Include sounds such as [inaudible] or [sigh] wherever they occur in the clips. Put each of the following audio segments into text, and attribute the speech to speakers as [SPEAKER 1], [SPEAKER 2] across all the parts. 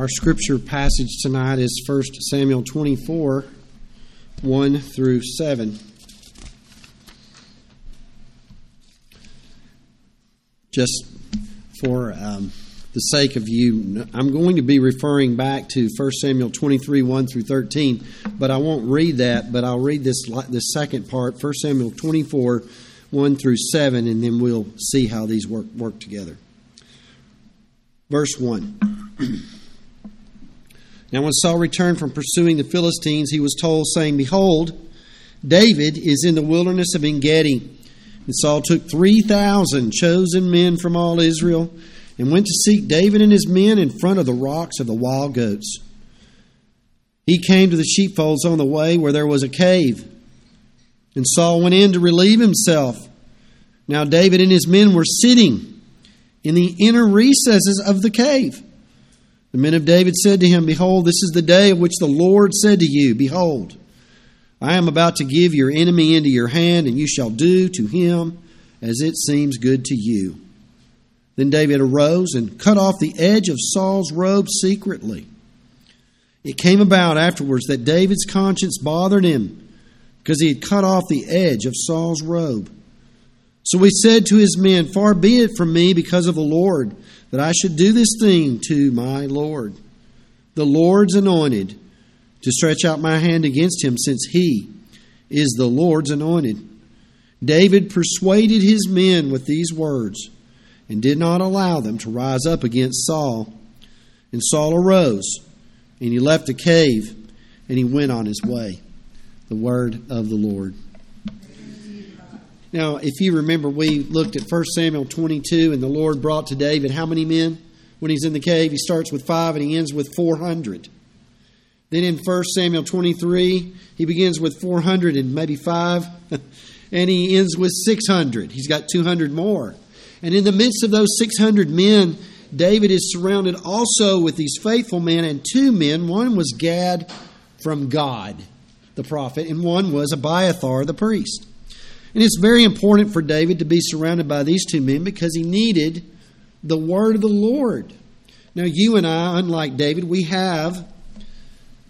[SPEAKER 1] Our scripture passage tonight is 1 Samuel 24, 1 through 7. Just for um, the sake of you, I'm going to be referring back to 1 Samuel 23, 1 through 13, but I won't read that, but I'll read this, this second part, 1 Samuel 24, 1 through 7, and then we'll see how these work, work together. Verse 1. [clears throat] Now, when Saul returned from pursuing the Philistines, he was told, saying, Behold, David is in the wilderness of En Gedi. And Saul took 3,000 chosen men from all Israel and went to seek David and his men in front of the rocks of the wild goats. He came to the sheepfolds on the way where there was a cave. And Saul went in to relieve himself. Now David and his men were sitting in the inner recesses of the cave. The men of David said to him, Behold, this is the day of which the Lord said to you, Behold, I am about to give your enemy into your hand, and you shall do to him as it seems good to you. Then David arose and cut off the edge of Saul's robe secretly. It came about afterwards that David's conscience bothered him because he had cut off the edge of Saul's robe. So he said to his men, Far be it from me because of the Lord that I should do this thing to my Lord, the Lord's anointed, to stretch out my hand against him, since he is the Lord's anointed. David persuaded his men with these words and did not allow them to rise up against Saul. And Saul arose and he left the cave and he went on his way. The word of the Lord. Now, if you remember, we looked at 1 Samuel 22, and the Lord brought to David how many men when he's in the cave? He starts with five and he ends with 400. Then in 1 Samuel 23, he begins with 400 and maybe five, [laughs] and he ends with 600. He's got 200 more. And in the midst of those 600 men, David is surrounded also with these faithful men and two men. One was Gad from God, the prophet, and one was Abiathar, the priest. And it's very important for David to be surrounded by these two men because he needed the word of the Lord. Now, you and I, unlike David, we have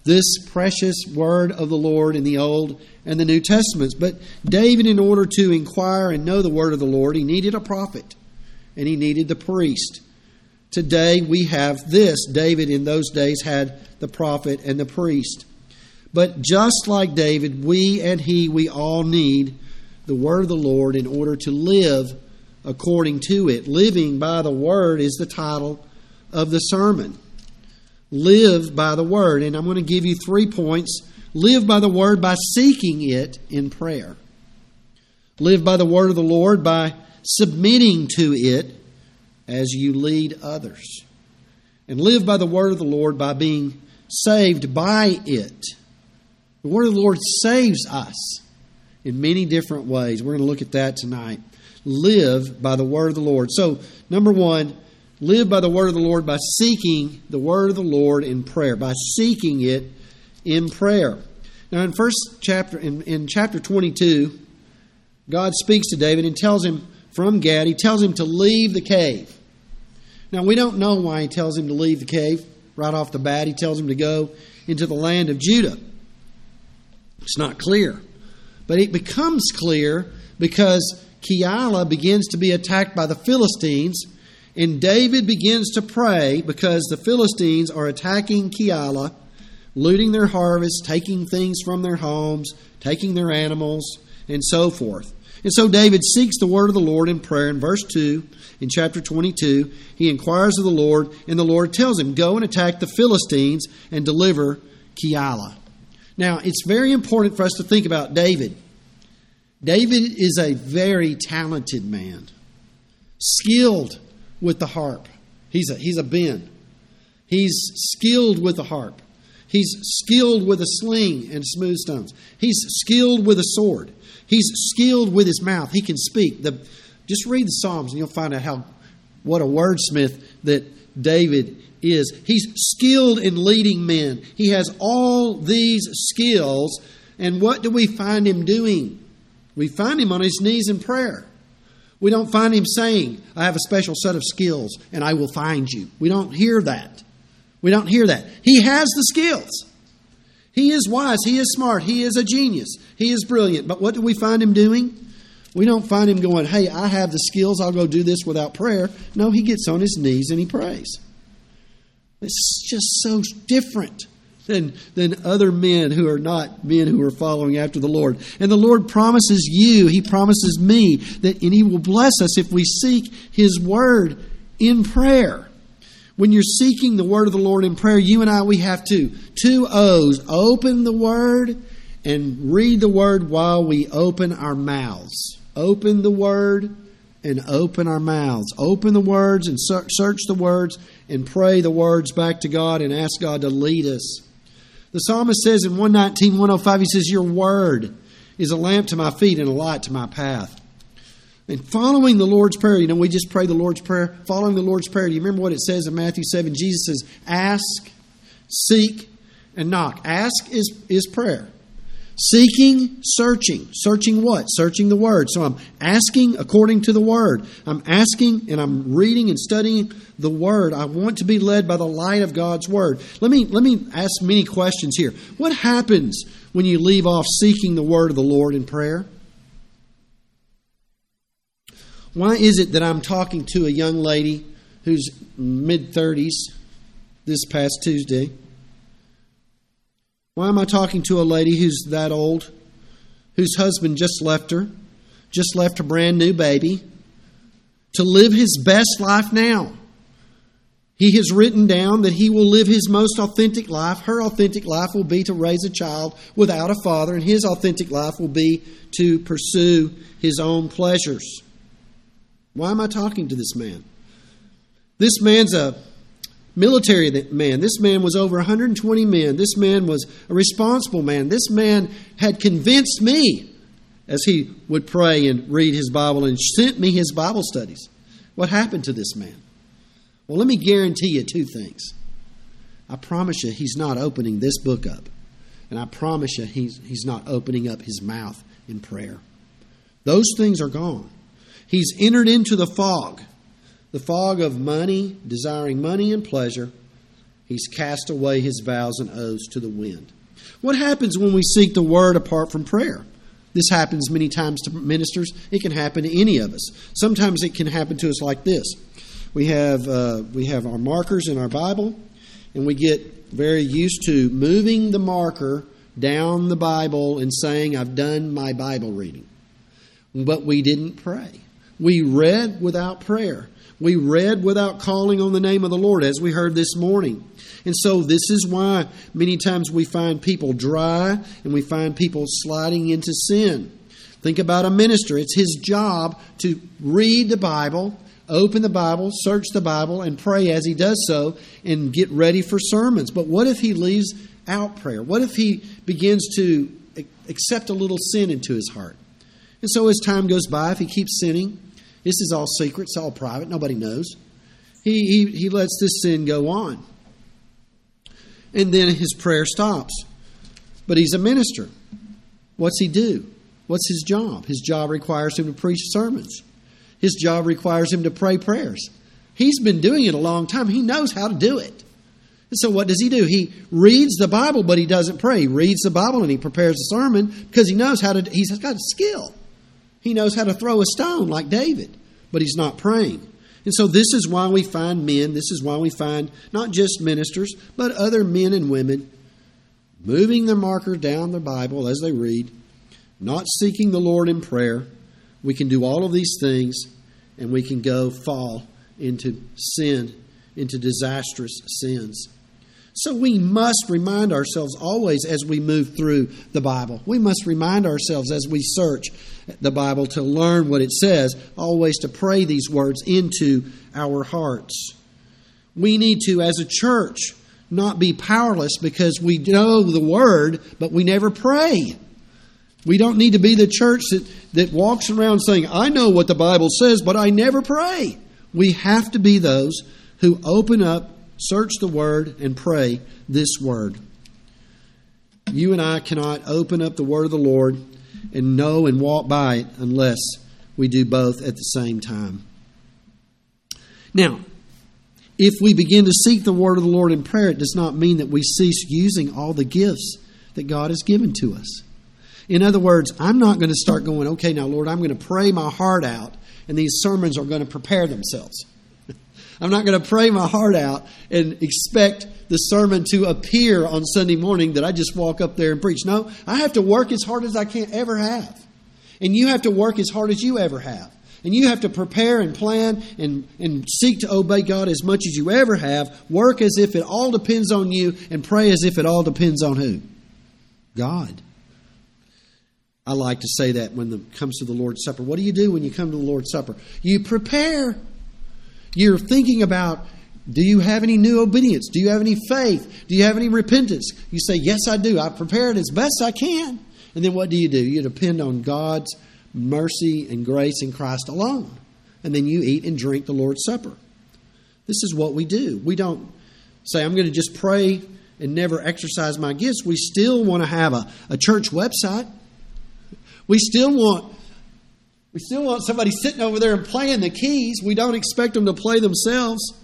[SPEAKER 1] this precious word of the Lord in the Old and the New Testaments. But David, in order to inquire and know the word of the Lord, he needed a prophet and he needed the priest. Today we have this. David in those days had the prophet and the priest. But just like David, we and he, we all need the word of the Lord in order to live according to it. Living by the word is the title of the sermon. Live by the word. And I'm going to give you three points. Live by the word by seeking it in prayer. Live by the word of the Lord by submitting to it as you lead others. And live by the word of the Lord by being saved by it. The word of the Lord saves us in many different ways. We're going to look at that tonight. Live by the word of the Lord. So, number one, live by the word of the Lord by seeking the word of the Lord in prayer, by seeking it in prayer. Now, in first chapter, in, in chapter 22, God speaks to David and tells him from Gad, he tells him to leave the cave. Now, we don't know why he tells him to leave the cave. Right off the bat, he tells him to go into the land of Judah. It's not clear. But it becomes clear because Keilah begins to be attacked by the Philistines, and David begins to pray because the Philistines are attacking Keilah, looting their harvest, taking things from their homes, taking their animals, and so forth. And so David seeks the word of the Lord in prayer. In verse 2, in chapter 22, he inquires of the Lord, and the Lord tells him, Go and attack the Philistines and deliver Keilah. Now, it's very important for us to think about David. David is a very talented man, skilled with the harp. He's a, he's a Ben. He's skilled with the harp. He's skilled with a sling and smooth stones. He's skilled with a sword. He's skilled with his mouth. He can speak. The, just read the Psalms and you'll find out how what a wordsmith that David is he's skilled in leading men. He has all these skills. And what do we find him doing? We find him on his knees in prayer. We don't find him saying, I have a special set of skills and I will find you. We don't hear that. We don't hear that. He has the skills. He is wise. He is smart. He is a genius. He is brilliant. But what do we find him doing? We don't find him going, hey, I have the skills. I'll go do this without prayer. No, he gets on his knees and he prays. It's just so different than, than other men who are not men who are following after the Lord. And the Lord promises you, He promises me, that and He will bless us if we seek His word in prayer. When you're seeking the word of the Lord in prayer, you and I, we have to. Two O's. Open the word and read the word while we open our mouths. Open the word and open our mouths. Open the words and search the words and pray the words back to God and ask God to lead us. The psalmist says in 119, 105, he says, Your word is a lamp to my feet and a light to my path. And following the Lord's Prayer, you know, we just pray the Lord's Prayer. Following the Lord's Prayer, do you remember what it says in Matthew 7? Jesus says, Ask, seek, and knock. Ask is, is prayer. Seeking, searching. Searching what? Searching the Word. So I'm asking according to the Word. I'm asking and I'm reading and studying the Word. I want to be led by the light of God's Word. Let me, let me ask many questions here. What happens when you leave off seeking the Word of the Lord in prayer? Why is it that I'm talking to a young lady who's mid 30s this past Tuesday? Why am I talking to a lady who's that old, whose husband just left her, just left a brand new baby, to live his best life now? He has written down that he will live his most authentic life. Her authentic life will be to raise a child without a father, and his authentic life will be to pursue his own pleasures. Why am I talking to this man? This man's a military man. This man was over 120 men. This man was a responsible man. This man had convinced me as he would pray and read his Bible and sent me his Bible studies. What happened to this man? Well, let me guarantee you two things. I promise you, he's not opening this book up. And I promise you, he's, he's not opening up his mouth in prayer. Those things are gone. He's entered into the fog the fog of money, desiring money and pleasure, he's cast away his vows and oaths to the wind. What happens when we seek the word apart from prayer? This happens many times to ministers. It can happen to any of us. Sometimes it can happen to us like this. We have uh, we have our markers in our Bible, and we get very used to moving the marker down the Bible and saying, "I've done my Bible reading," but we didn't pray. We read without prayer. We read without calling on the name of the Lord, as we heard this morning. And so, this is why many times we find people dry and we find people sliding into sin. Think about a minister. It's his job to read the Bible, open the Bible, search the Bible, and pray as he does so and get ready for sermons. But what if he leaves out prayer? What if he begins to accept a little sin into his heart? And so, as time goes by, if he keeps sinning, this is all secret, it's all private, nobody knows. He, he, he lets this sin go on. And then his prayer stops. But he's a minister. What's he do? What's his job? His job requires him to preach sermons. His job requires him to pray prayers. He's been doing it a long time. He knows how to do it. And so what does he do? He reads the Bible, but he doesn't pray. He reads the Bible and he prepares a sermon because he knows how to, he's got a skill. He knows how to throw a stone like David, but he's not praying. And so, this is why we find men, this is why we find not just ministers, but other men and women moving their marker down their Bible as they read, not seeking the Lord in prayer. We can do all of these things, and we can go fall into sin, into disastrous sins. So we must remind ourselves always as we move through the Bible. We must remind ourselves as we search the Bible to learn what it says, always to pray these words into our hearts. We need to, as a church, not be powerless because we know the Word, but we never pray. We don't need to be the church that, that walks around saying, I know what the Bible says, but I never pray. We have to be those who open up search the Word, and pray this Word. You and I cannot open up the Word of the Lord and know and walk by it unless we do both at the same time. Now, If we begin to seek the word of the Lord in prayer, it does not mean that we cease using all the gifts that God has given to us. In other words, I'm not going to start going, okay, now, Lord, I'm going to pray my heart out, and these sermons are going to prepare themselves. I'm not going to pray my heart out and expect the sermon to appear on Sunday morning that I just walk up there and preach. No, I have to work as hard as I can ever have. And you have to work as hard as you ever have. And you have to prepare and plan and, and seek to obey God as much as you ever have. Work as if it all depends on you and pray as if it all depends on who? God. I like to say that when it comes to the Lord's Supper. What do you do when you come to the Lord's Supper? You prepare. You're thinking about do you have any new obedience? Do you have any faith? Do you have any repentance? You say, Yes, I do. I prepared as best I can. And then what do you do? You depend on God's mercy and grace in Christ alone. And then you eat and drink the Lord's Supper. This is what we do. We don't say, I'm going to just pray and never exercise my gifts. We still want to have a, a church website. We still want we still want somebody sitting over there and playing the keys. We don't expect them to play themselves.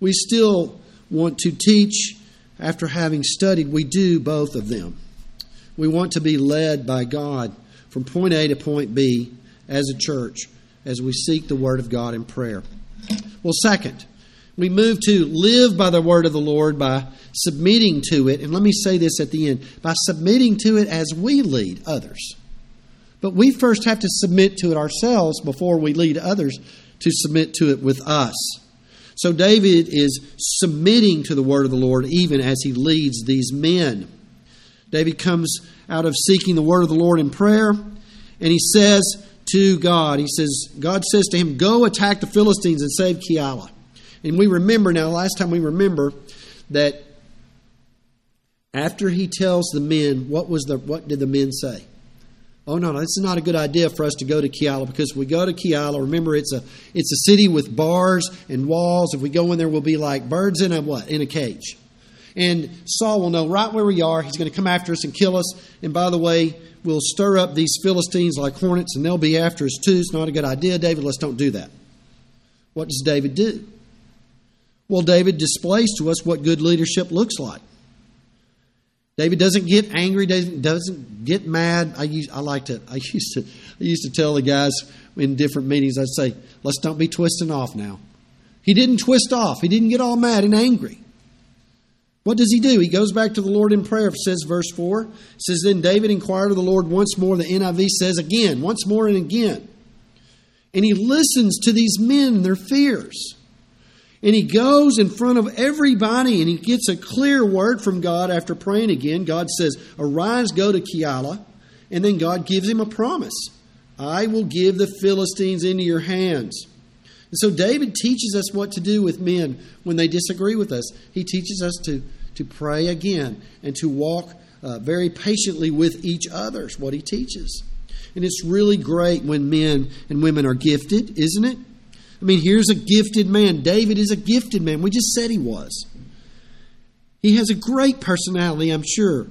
[SPEAKER 1] We still want to teach after having studied. We do both of them. We want to be led by God from point A to point B as a church as we seek the Word of God in prayer. Well, second, we move to live by the Word of the Lord by submitting to it. And let me say this at the end by submitting to it as we lead others. But we first have to submit to it ourselves before we lead others to submit to it with us. So David is submitting to the word of the Lord even as he leads these men. David comes out of seeking the word of the Lord in prayer, and he says to God, he says, God says to him, Go attack the Philistines and save Keilah. And we remember now, last time we remember that after he tells the men, what was the what did the men say? Oh no, no, this is not a good idea for us to go to Keilah because if we go to Keilah, remember it's a it's a city with bars and walls. If we go in there, we'll be like birds in a what? In a cage. And Saul will know right where we are. He's going to come after us and kill us. And by the way, we'll stir up these Philistines like hornets, and they'll be after us too. It's not a good idea, David. Let's don't do that. What does David do? Well, David displays to us what good leadership looks like. David doesn't get angry, doesn't, doesn't get mad. I, used, I like to, I used to, I used to tell the guys in different meetings, I'd say, let's don't be twisting off now. He didn't twist off. He didn't get all mad and angry. What does he do? He goes back to the Lord in prayer, says verse 4. It says, Then David inquired of the Lord once more. The NIV says again, once more and again. And he listens to these men and their fears. And he goes in front of everybody and he gets a clear word from God after praying again. God says, Arise, go to Keilah. And then God gives him a promise I will give the Philistines into your hands. And so David teaches us what to do with men when they disagree with us. He teaches us to, to pray again and to walk uh, very patiently with each other, is what he teaches. And it's really great when men and women are gifted, isn't it? I mean, here's a gifted man. David is a gifted man. We just said he was. He has a great personality, I'm sure.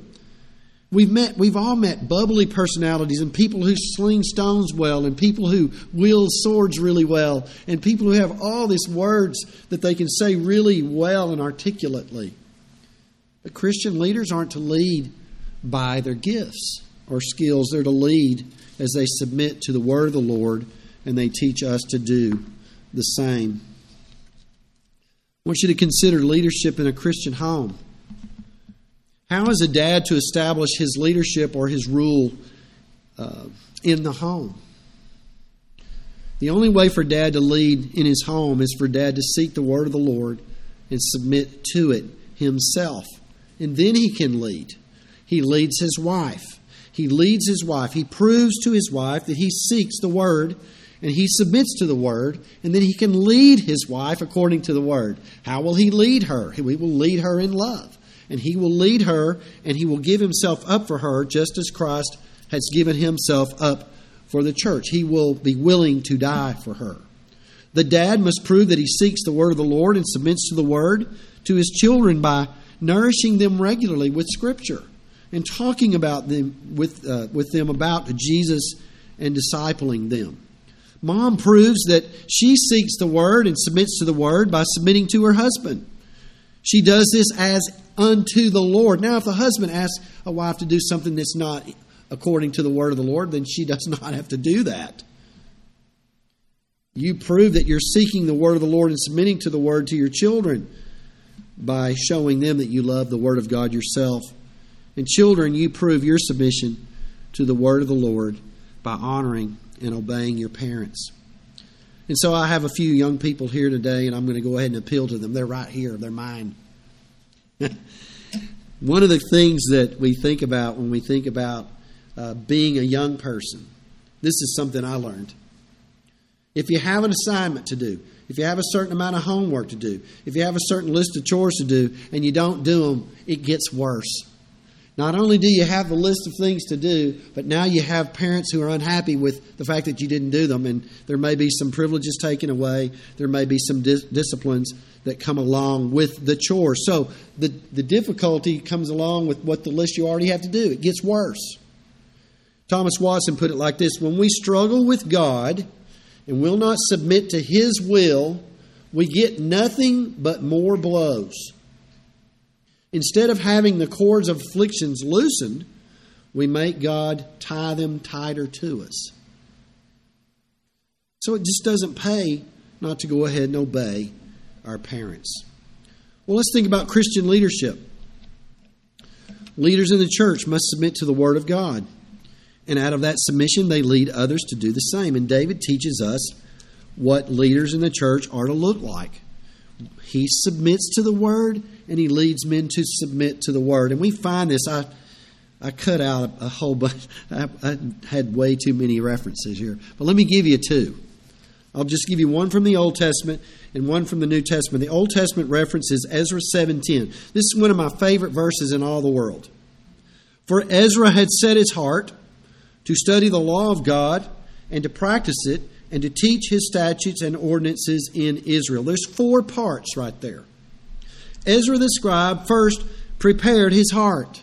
[SPEAKER 1] We've met, we've all met bubbly personalities and people who sling stones well and people who wield swords really well and people who have all these words that they can say really well and articulately. But Christian leaders aren't to lead by their gifts or skills. They're to lead as they submit to the word of the Lord and they teach us to do the same. I want you to consider leadership in a Christian home. How is a dad to establish his leadership or his rule uh, in the home? The only way for dad to lead in his home is for dad to seek the word of the Lord and submit to it himself. And then he can lead. He leads his wife. He leads his wife. He proves to his wife that he seeks the word and he submits to the word, and then he can lead his wife according to the word. How will he lead her? He will lead her in love. And he will lead her, and he will give himself up for her, just as Christ has given himself up for the church. He will be willing to die for her. The dad must prove that he seeks the word of the Lord and submits to the word to his children by nourishing them regularly with Scripture and talking about them with, uh, with them about Jesus and discipling them. Mom proves that she seeks the word and submits to the word by submitting to her husband. She does this as unto the Lord. Now, if the husband asks a wife to do something that's not according to the word of the Lord, then she [laughs] does not have to do that. You prove that you're seeking the word of the Lord and submitting to the word to your children by showing them that you love the word of God yourself. And children, you prove your submission to the word of the Lord by honoring and obeying your parents. And so I have a few young people here today, and I'm going to go ahead and appeal to them. They're right here, they're mine. [laughs] One of the things that we think about when we think about uh, being a young person, this is something I learned. If you have an assignment to do, if you have a certain amount of homework to do, if you have a certain list of chores to do, and you don't do them, it gets worse. Not only do you have the list of things to do, but now you have parents who are unhappy with the fact that you didn't do them, and there may be some privileges taken away. There may be some dis- disciplines that come along with the chores. So the, the difficulty comes along with what the list you already have to do. It gets worse. Thomas Watson put it like this When we struggle with God and will not submit to His will, we get nothing but more blows. Instead of having the cords of afflictions loosened, we make God tie them tighter to us. So it just doesn't pay not to go ahead and obey our parents. Well, let's think about Christian leadership. Leaders in the church must submit to the Word of God. And out of that submission, they lead others to do the same. And David teaches us what leaders in the church are to look like. He submits to the word and he leads men to submit to the word. And we find this. I I cut out a, whole bunch. I, I had way too many references here, but let me give you two. I'll just give you one from the Old Testament and one from the New Testament. The Old Testament reference is Ezra 7:10. This is one of my favorite verses in all the world. For Ezra had set his heart to study the law of God and to practice it and to teach his statutes and ordinances in Israel. There's four parts right there. Ezra the scribe first prepared his heart.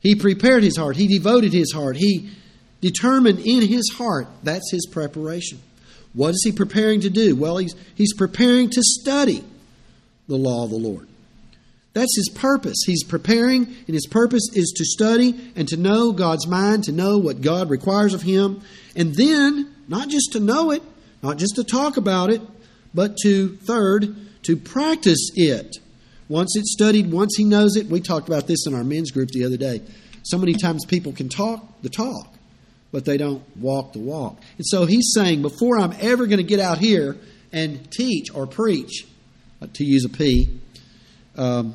[SPEAKER 1] He prepared his heart. He devoted his heart. He determined in his heart. That's his preparation. What is he preparing to do? Well, he's, he's preparing to study the law of the Lord. That's his purpose. He's preparing, and his purpose is to study and to know God's mind, to know what God requires of him, and then not just to know it, not just to talk about it, but to, third, to practice it. Once it's studied, once he knows it, we talked about this in our men's group the other day. So many times people can talk the talk, but they don't walk the walk. And so he's saying, before I'm ever going to get out here and teach or preach, uh, to use a P, um,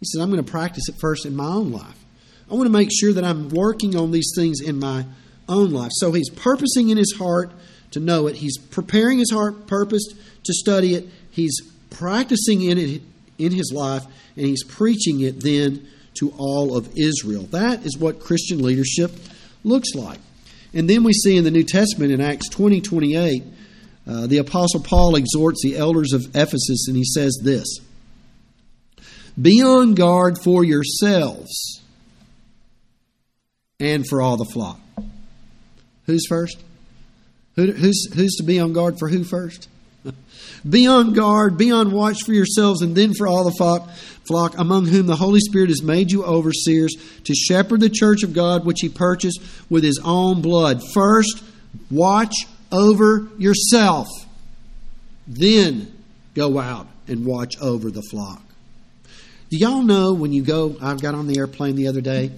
[SPEAKER 1] he says, I'm going to practice it first in my own life. I want to make sure that I'm working on these things in my own life. So he's purposing in his heart to know it. He's preparing his heart purposed to study it. He's practicing in it in his life, and he's preaching it then to all of Israel. That is what Christian leadership looks like. And then we see in the New Testament in Acts 20 28, uh, the Apostle Paul exhorts the elders of Ephesus, and he says this Be on guard for yourselves and for all the flock. Who's first? Who, who's, who's to be on guard for who first? [laughs] be on guard, be on watch for yourselves, and then for all the flock, flock among whom the Holy Spirit has made you overseers to shepherd the church of God, which He purchased with His own blood. First, watch over yourself. Then go out and watch over the flock. Do y'all know when you go? I got on the airplane the other day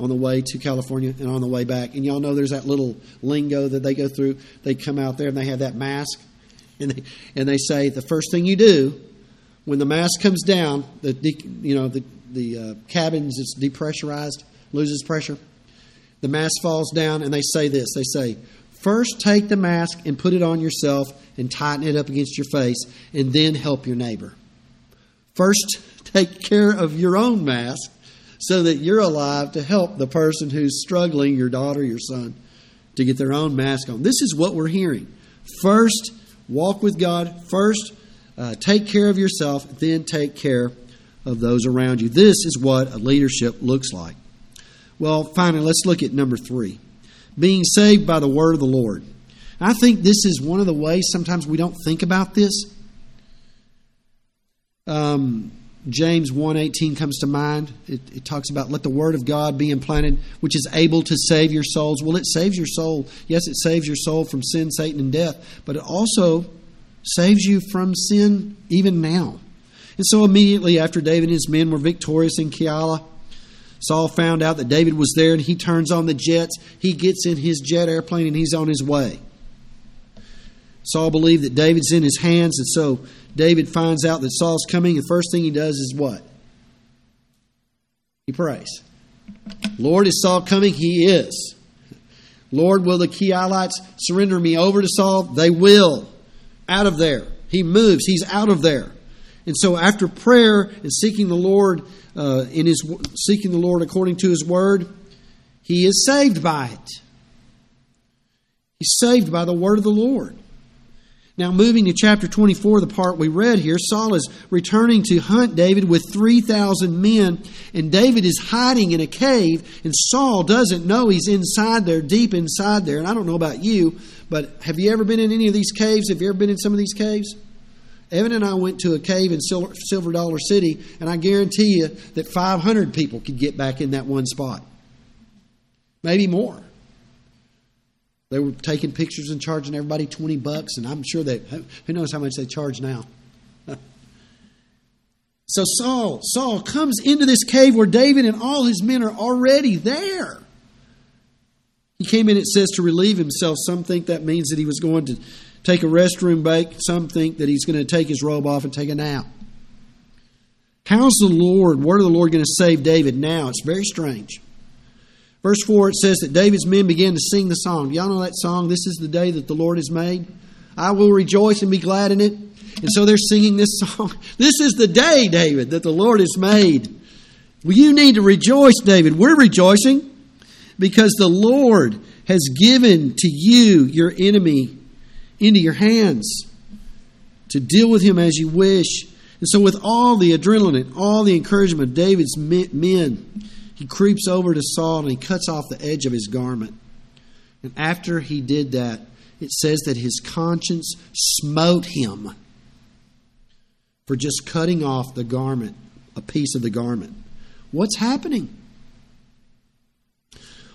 [SPEAKER 1] on the way to California and on the way back. And y'all know there's that little lingo that they go through. They come out there and they have that mask, and they and they say the first thing you do when the mask comes down, the you know the the uh, cabins is depressurized, loses pressure. The mask falls down, and they say this. They say, first take the mask and put it on yourself and tighten it up against your face, and then help your neighbor. First, [laughs] take care of your own mask so that you're alive to help the person who's struggling, your daughter, your son, to get their own mask on. This is what we're hearing. First, walk with God. First, uh, take care of yourself. Then, take care of those around you. This is what a leadership looks like. Well, finally, let's look at number three being saved by the word of the Lord. I think this is one of the ways sometimes we don't think about this. Um, James 1:18 comes to mind. It, it, talks about let the word of God be implanted, which is able to save your souls. Well, it saves your soul. Yes, it saves your soul from sin, Satan, and death, but it also saves you from sin even now. And so immediately after David and his men were victorious in Keilah, Saul found out that David was there and he turns on the jets. He gets in his jet airplane and he's on his way. Saul believed that David's in his hands, and so David finds out that Saul's coming. The first thing he does is what? He prays. Lord, is Saul coming? He is. Lord, will the Keilites surrender me over to Saul? They will. Out of there. He moves. He's out of there. And so, after prayer and seeking the Lord uh, in his seeking the Lord according to His word, he is saved by it. He's saved by the word of the Lord. Now, moving to chapter 24, the part we read here, Saul is returning to hunt David with 3,000 men, and David is hiding in a cave, and Saul doesn't know he's inside there, deep inside there. And I don't know about you, but have you ever been in any of these caves? Have you ever been in some of these caves? Evan and I went to a cave in Silver Dollar City, and I guarantee you that 500 people could get back in that one spot. Maybe more. They were taking pictures and charging everybody 20 bucks, and I'm sure that, who knows how much they charge now. [laughs] so Saul, Saul comes into this cave where David and all his men are already there. He came in, it says, to relieve himself. Some think that means that he was going to take a restroom break. Some think that he's going to take his robe off and take a nap. How's the Lord, word of the Lord, going to save David now? It's very strange. Verse 4, it says that David's men began to sing the song. Y'all know that song, This is the day that the Lord has made? I will rejoice and be glad in it. And so they're singing this song. [laughs] This is the day, David, that the Lord has made. Well, you need to rejoice, David. We're rejoicing because the Lord has given to you your enemy into your hands to deal with him as you wish. And so, with all the adrenaline, all the encouragement of David's men, he creeps over to Saul and he cuts off the edge of his garment. And after he did that, it says that his conscience smote him for just cutting off the garment, a piece of the garment. What's happening?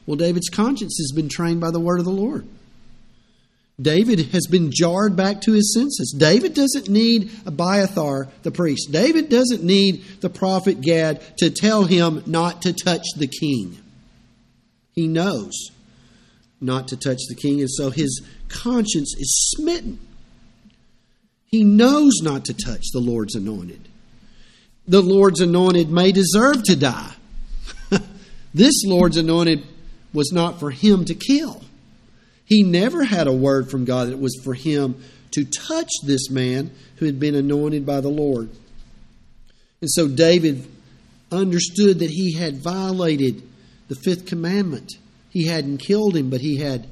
[SPEAKER 1] Well, David's conscience has been trained by the word of the Lord. David has been jarred back to his senses. David doesn't need Abiathar, the priest. David doesn't need the prophet Gad to tell him not to touch the king. He knows not to touch the king, and so his conscience is smitten. He knows not to touch the Lord's anointed. The Lord's anointed may deserve to die. [laughs] this Lord's anointed was not for him to kill. He never had a word from God that was for him to touch this man who had been anointed by the Lord. And so David understood that he had violated the fifth commandment. He hadn't killed him, but he had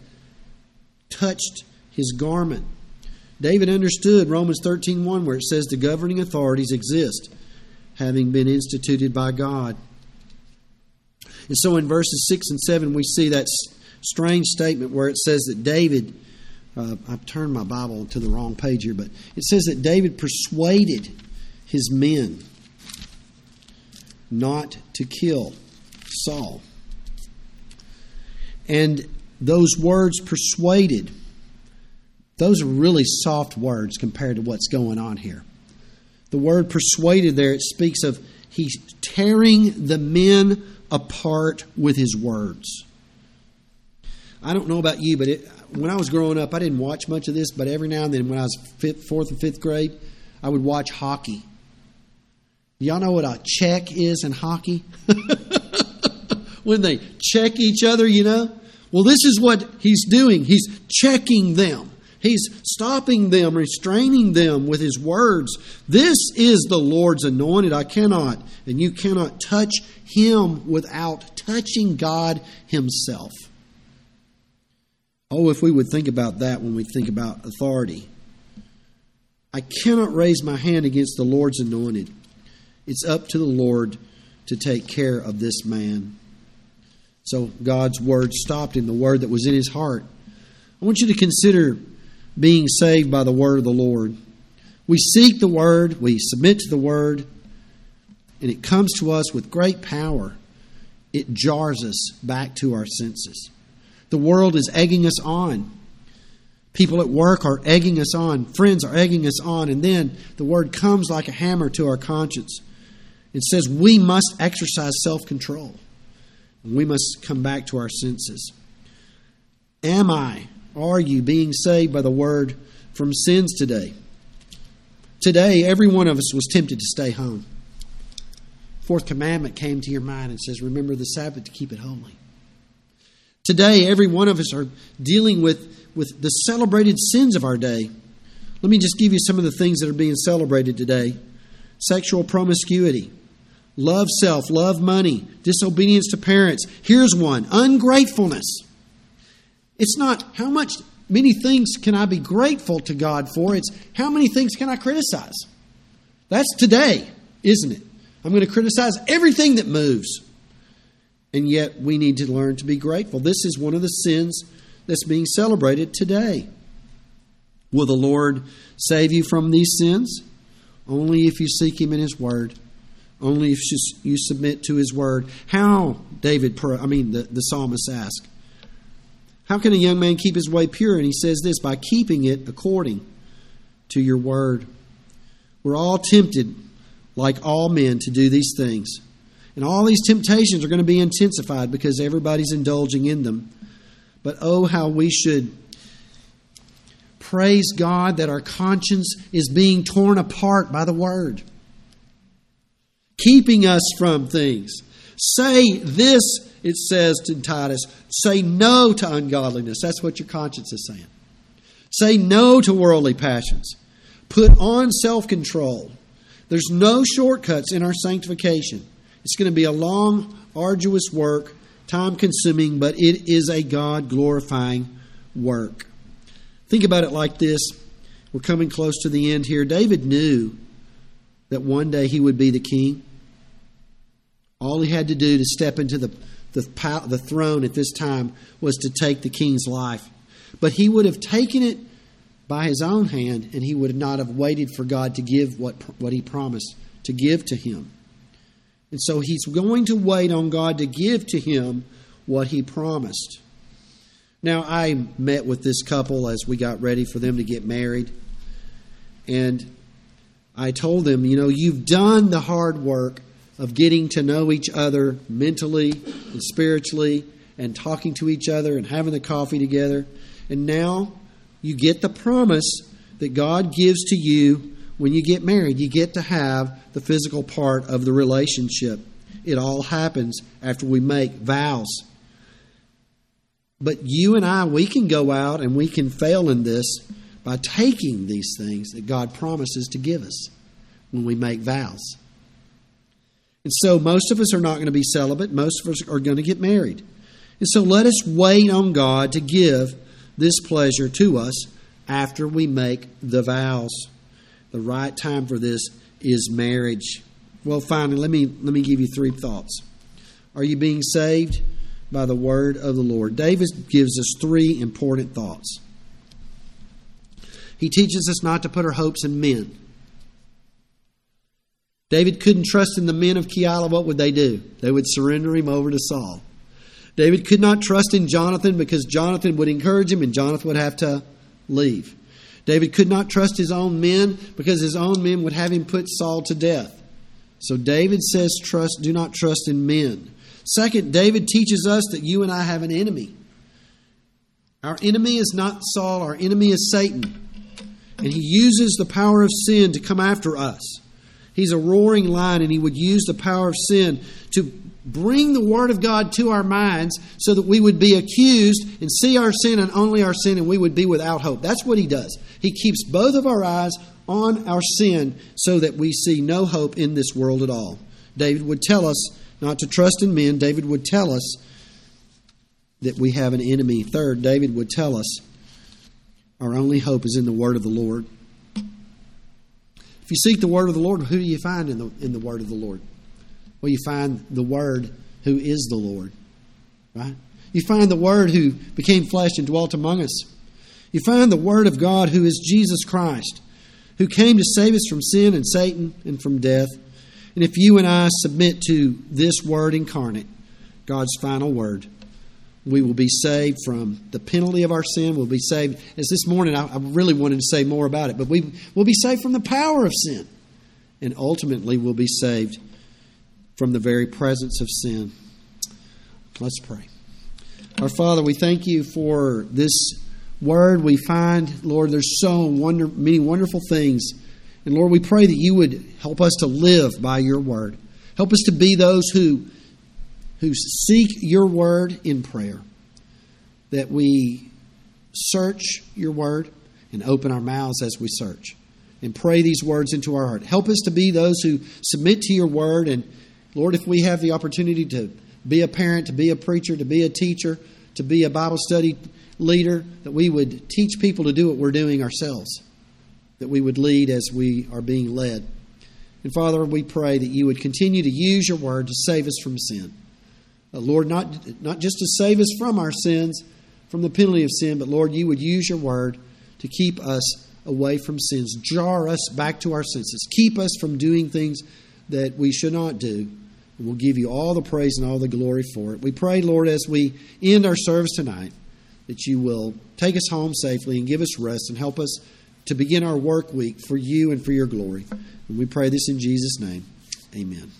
[SPEAKER 1] touched his garment. David understood Romans 13:1 where it says the governing authorities exist having been instituted by God. And so in verses 6 and 7 we see that strange statement where it says that David, uh, I've turned my Bible to the wrong page here, but it says that David persuaded his men not to kill Saul. And those words persuaded, those are really soft words compared to what's going on here. The word persuaded there, it speaks of he's tearing the men apart with his words. I don't know about you, but it, when I was growing up, I didn't watch much of this, but every now and then when I was fifth, fourth and fifth grade, I would watch hockey. Y'all know what a check is in hockey? [laughs] when they check each other, you know? Well, this is what he's doing. He's checking them. He's stopping them, restraining them with his words. This is the Lord's anointed. I cannot, and you cannot touch him without touching God himself. Oh, if we would think about that when we think about authority. I cannot raise my hand against the Lord's anointed. It's up to the Lord to take care of this man. So God's word stopped him, the word that was in his heart. I want you to consider being saved by the word of the Lord. We seek the word, we submit to the word, and it comes to us with great power. It jars us back to our senses. The world is egging us on. People at work are egging us on. Friends are egging us on. And then the word comes like a hammer to our conscience. It says we must exercise self control. We must come back to our senses. Am I, are you being saved by the word from sins today? Today, every one of us was tempted to stay home. Fourth commandment came to your mind and says, Remember the Sabbath to keep it holy. Today, every one of us are dealing with, with the celebrated sins of our day. Let me just give you some of the things that are being celebrated today sexual promiscuity, love self, love money, disobedience to parents. Here's one ungratefulness. It's not how much, many things can I be grateful to God for, it's how many things can I criticize. That's today, isn't it? I'm going to criticize everything that moves. And yet we need to learn to be grateful. This is one of the sins that's being celebrated today. Will the Lord save you from these sins? Only if you seek Him in His Word. Only if you submit to His Word. How, David, I mean, the, the psalmist asked, how can a young man keep his way pure? And he says this by keeping it according to your Word. We're all tempted, like all men, to do these things. And all these temptations are going to be intensified because everybody's indulging in them. But oh, how we should praise God that our conscience is being torn apart by the Word, keeping us from things. Say this, it says to Titus say no to ungodliness. That's what your conscience is saying. Say no to worldly passions. Put on self control. There's no shortcuts in our sanctification. It's going to be a long, arduous work, time consuming, but it is a God glorifying work. Think about it like this. We're coming close to the end here. David knew that one day he would be the king. All he had to do to step into the, the, the throne at this time was to take the king's life. But he would have taken it by his own hand, and he would not have waited for God to give what, what he promised to give to him. And so he's going to wait on God to give to him what he promised. Now, I met with this couple as we got ready for them to get married. And I told them, you know, you've done the hard work of getting to know each other mentally and spiritually and talking to each other and having the coffee together. And now you get the promise that God gives to you when you get married, you get to have the physical part of the relationship. It all happens after we make vows. But you and I, we can go out and we can fail in this by taking these things that God promises to give us when we make vows. And so most of us are not going to be celibate, most of us are going to get married. And so let us wait on God to give this pleasure to us after we make the vows the right time for this is marriage. Well, finally, let me let me give you three thoughts. Are you being saved by the word of the Lord? David gives us three important thoughts. He teaches us not to put our hopes in men. David couldn't trust in the men of Keilah. What would they do? They would surrender him over to Saul. David could not trust in Jonathan because Jonathan would encourage him and Jonathan would have to leave. David could not trust his own men because his own men would have him put Saul to death. So David says, trust, do not trust in men. Second, David teaches us that you and I have an enemy. Our enemy is not Saul, our enemy is Satan. And he uses the power of sin to come after us. He's a roaring lion, and he would use the power of sin to bring the Word of God to our minds so that we would be accused and see our sin and only our sin, and we would be without hope. That's what he does. He keeps both of our eyes on our sin so that we see no hope in this world at all. David would tell us not to trust in men. David would tell us that we have an enemy. Third, David would tell us our only hope is in the Word of the Lord. If you seek the Word of the Lord, who do you find in the, in the Word of the Lord? Well, you find the Word who is the Lord, right? You find the Word who became flesh and dwelt among us. You find the Word of God, who is Jesus Christ, who came to save us from sin and Satan and from death. And if you and I submit to this Word incarnate, God's final Word, we will be saved from the penalty of our sin. We'll be saved. As this morning, I, I really wanted to say more about it, but we will be saved from the power of sin. And ultimately, we'll be saved from the very presence of sin. Let's pray. Our Father, we thank you for this word we find. Lord, there's so wonder, many wonderful things. And Lord, we pray that you would help us to live by your word. Help us to be those who who seek your word in prayer, that we search your word and open our mouths as we search and pray these words into our heart. Help us to be those who submit to your word. And Lord, if we have the opportunity to be a parent, to be a preacher, to be a teacher, to be a Bible study leader, that we would teach people to do what we're doing ourselves, that we would lead as we are being led. And Father, we pray that you would continue to use your word to save us from sin. Uh, Lord, not, not just to save us from our sins, from the penalty of sin, but Lord, you would use your word to keep us away from sins, jar us back to our senses, keep us from doing things that we should not do. We'll give you all the praise and all the glory for it. We pray, Lord, as we end our service tonight, that you will take us home safely and give us rest and help us to begin our work week for you and for your glory. And we pray this in Jesus' name. Amen.